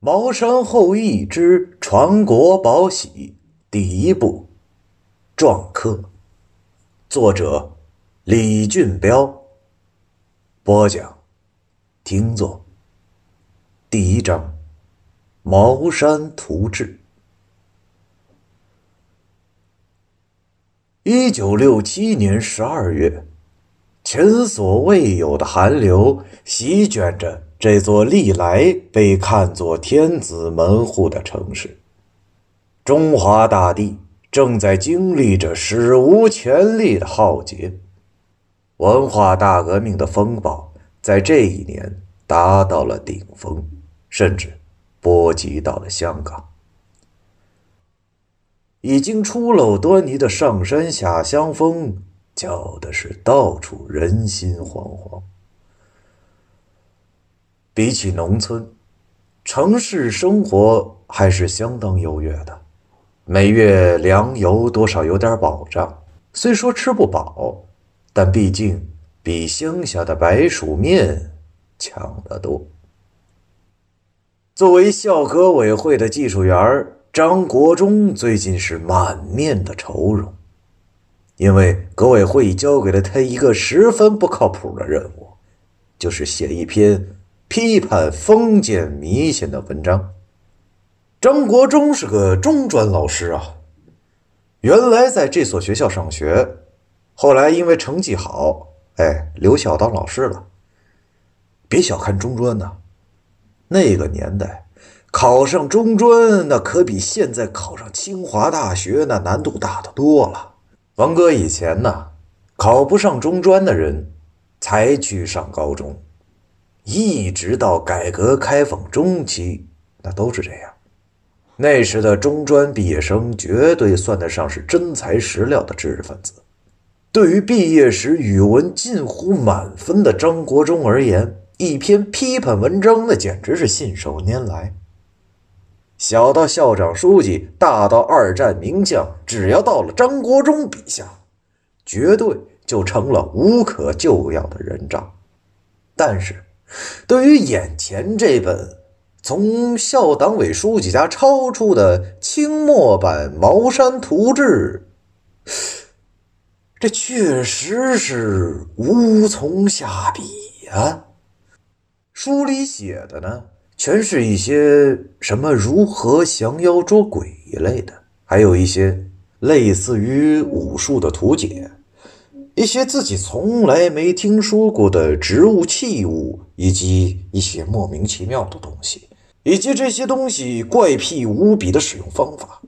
茅山后裔之传国宝玺第一部篆刻，作者李俊彪。播讲，听作。第一章《茅山图志》。一九六七年十二月，前所未有的寒流席卷着这座历来被看作天子门户的城市。中华大地正在经历着史无前例的浩劫，文化大革命的风暴在这一年达到了顶峰，甚至波及到了香港。已经初露端倪的上山下乡风，搅的是到处人心惶惶。比起农村，城市生活还是相当优越的，每月粮油多少有点保障。虽说吃不饱，但毕竟比乡下的白薯面强得多。作为校革委会的技术员。张国忠最近是满面的愁容，因为革委会交给了他一个十分不靠谱的任务，就是写一篇批判封建迷信的文章。张国忠是个中专老师啊，原来在这所学校上学，后来因为成绩好，哎，留校当老师了。别小看中专呐，那个年代。考上中专，那可比现在考上清华大学那难度大得多了。王哥以前呢，考不上中专的人才去上高中，一直到改革开放中期，那都是这样。那时的中专毕业生绝对算得上是真材实料的知识分子。对于毕业时语文近乎满分的张国忠而言，一篇批判文章那简直是信手拈来。小到校长、书记，大到二战名将，只要到了张国忠笔下，绝对就成了无可救药的人渣。但是，对于眼前这本从校党委书记家抄出的清末版《茅山图志》，这确实是无从下笔呀。书里写的呢？全是一些什么如何降妖捉鬼一类的，还有一些类似于武术的图解，一些自己从来没听说过的植物器物，以及一些莫名其妙的东西，以及这些东西怪癖无比的使用方法。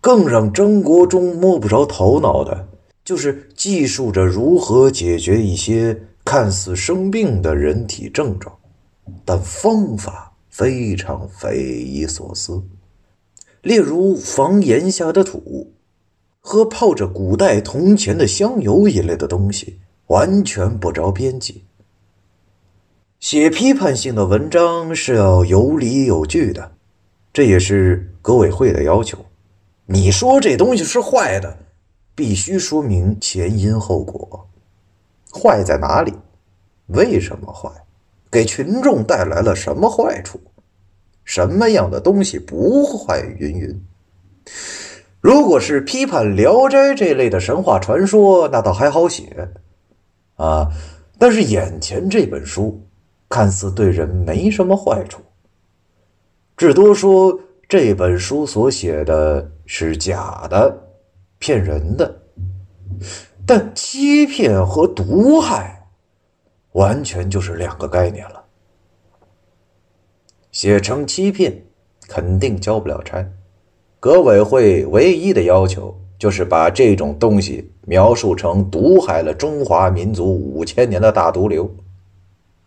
更让张国忠摸不着头脑的，就是记述着如何解决一些看似生病的人体症状。但方法非常匪夷所思，例如房檐下的土和泡着古代铜钱的香油一类的东西，完全不着边际。写批判性的文章是要有理有据的，这也是革委会的要求。你说这东西是坏的，必须说明前因后果，坏在哪里？为什么坏？给群众带来了什么坏处？什么样的东西不坏？云云。如果是批判《聊斋》这类的神话传说，那倒还好写啊。但是眼前这本书，看似对人没什么坏处，至多说这本书所写的是假的、骗人的。但欺骗和毒害。完全就是两个概念了。写成欺骗，肯定交不了差。革委会唯一的要求就是把这种东西描述成毒害了中华民族五千年的大毒瘤。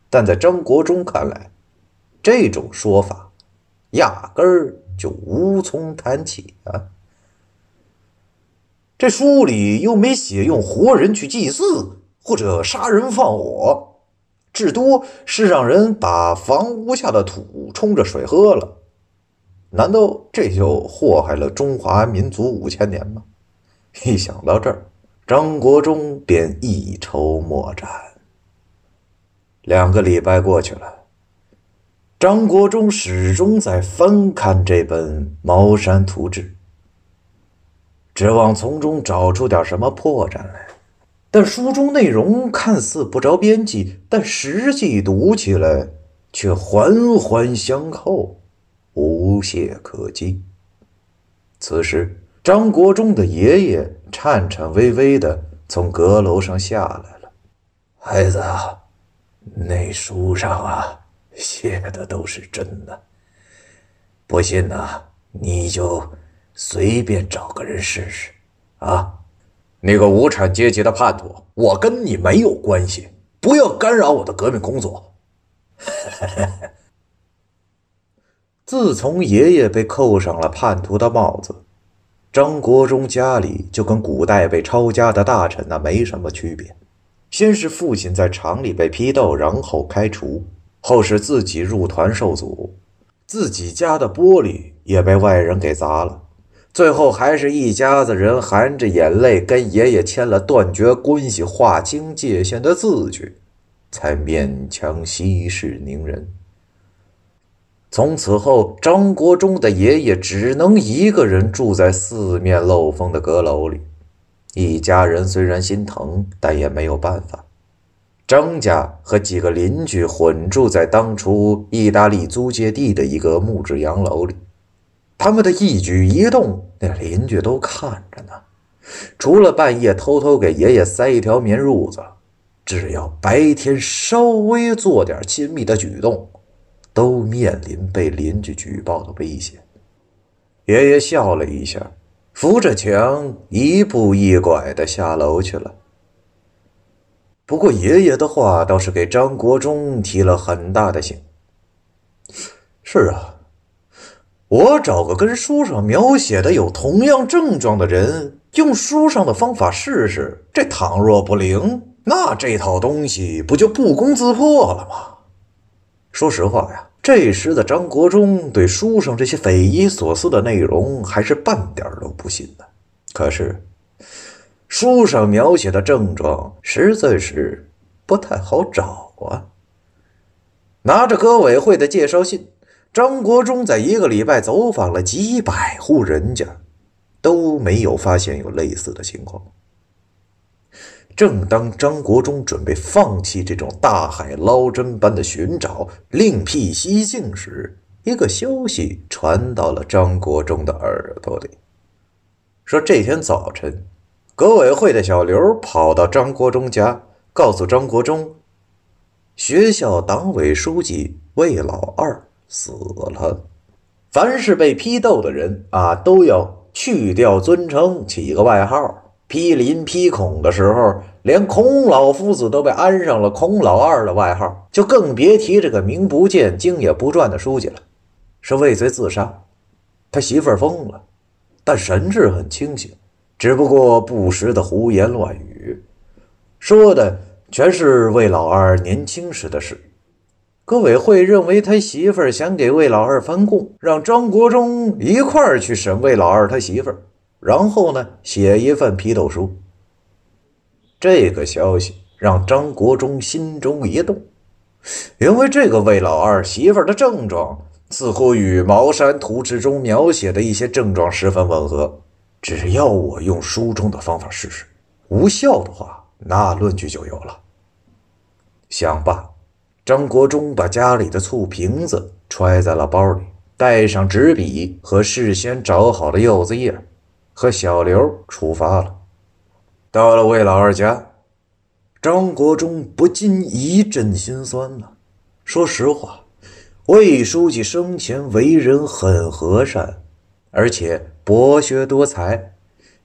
但在张国忠看来，这种说法压根儿就无从谈起啊！这书里又没写用活人去祭祀或者杀人放火。至多是让人把房屋下的土冲着水喝了，难道这就祸害了中华民族五千年吗？一想到这儿，张国忠便一筹莫展。两个礼拜过去了，张国忠始终在翻看这本《茅山图志》，指望从中找出点什么破绽来。但书中内容看似不着边际，但实际读起来却环环相扣，无懈可击。此时，张国忠的爷爷颤颤巍巍地从阁楼上下来了。孩子，那书上啊写的都是真的。不信呐，你就随便找个人试试，啊。那个无产阶级的叛徒，我跟你没有关系，不要干扰我的革命工作。自从爷爷被扣上了叛徒的帽子，张国忠家里就跟古代被抄家的大臣那没什么区别。先是父亲在厂里被批斗，然后开除；后是自己入团受阻，自己家的玻璃也被外人给砸了。最后还是一家子人含着眼泪跟爷爷签了断绝关系、划清界限的字据，才勉强息事宁人。从此后，张国忠的爷爷只能一个人住在四面漏风的阁楼里。一家人虽然心疼，但也没有办法。张家和几个邻居混住在当初意大利租界地的一个木质洋楼里。他们的一举一动，那邻居都看着呢。除了半夜偷偷给爷爷塞一条棉褥子，只要白天稍微做点亲密的举动，都面临被邻居举报的危险。爷爷笑了一下，扶着墙一步一拐的下楼去了。不过，爷爷的话倒是给张国忠提了很大的醒。是啊。我找个跟书上描写的有同样症状的人，用书上的方法试试。这倘若不灵，那这套东西不就不攻自破了吗？说实话呀，这时的张国忠对书上这些匪夷所思的内容还是半点都不信的。可是，书上描写的症状实在是不太好找啊。拿着革委会的介绍信。张国忠在一个礼拜走访了几百户人家，都没有发现有类似的情况。正当张国忠准备放弃这种大海捞针般的寻找，另辟蹊径时，一个消息传到了张国忠的耳朵里，说这天早晨，革委会的小刘跑到张国忠家，告诉张国忠，学校党委书记魏老二。死了，凡是被批斗的人啊，都要去掉尊称，起个外号。批林批孔的时候，连孔老夫子都被安上了“孔老二”的外号，就更别提这个名不见经也不传的书记了。是畏罪自杀，他媳妇儿疯了，但神志很清醒，只不过不时的胡言乱语，说的全是魏老二年轻时的事。革委会认为他媳妇儿想给魏老二翻供，让张国忠一块儿去审魏老二他媳妇儿，然后呢写一份批斗书。这个消息让张国忠心中一动，因为这个魏老二媳妇的症状似乎与《茅山图志》中描写的一些症状十分吻合。只要我用书中的方法试试，无效的话，那论据就有了。想罢。张国忠把家里的醋瓶子揣在了包里，带上纸笔和事先找好的柚子叶，和小刘出发了。到了魏老二家，张国忠不禁一阵心酸呐。说实话，魏书记生前为人很和善，而且博学多才，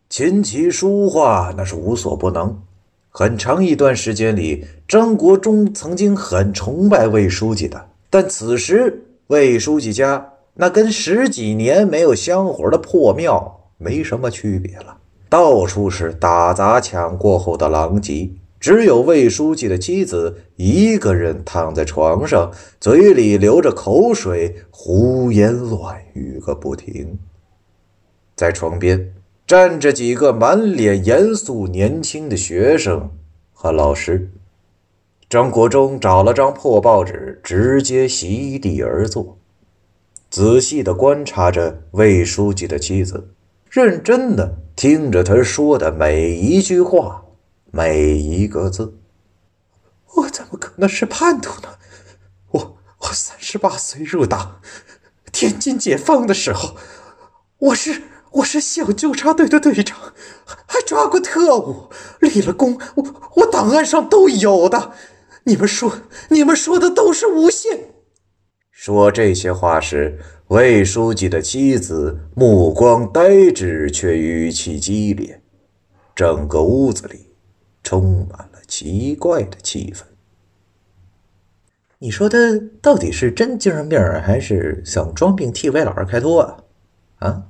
琴棋书画那是无所不能。很长一段时间里，张国忠曾经很崇拜魏书记的。但此时，魏书记家那跟十几年没有香火的破庙没什么区别了，到处是打砸抢过后的狼藉。只有魏书记的妻子一个人躺在床上，嘴里流着口水，胡言乱语个不停。在床边。站着几个满脸严肃、年轻的学生和老师。张国忠找了张破报纸，直接席地而坐，仔细地观察着魏书记的妻子，认真地听着他说的每一句话，每一个字。我怎么可能是叛徒呢？我我三十八岁入党，天津解放的时候，我是我是小纠察队的队长，还抓过特务，立了功，我我档案上都有的。你们说，你们说的都是诬陷。说这些话时，魏书记的妻子目光呆滞，却语气激烈。整个屋子里充满了奇怪的气氛。你说他到底是真精神病，还是想装病替魏老二开脱啊？啊？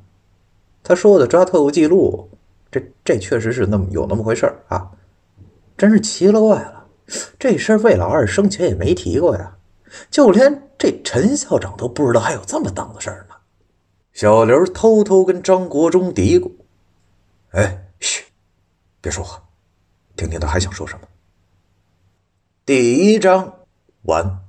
他说的抓特务记录，这这确实是那么有那么回事啊？真是奇了怪了。这事儿魏老二生前也没提过呀，就连这陈校长都不知道还有这么档子事儿呢。小刘偷偷跟张国忠嘀咕：“哎，嘘，别说话，听听他还想说什么。”第一章完。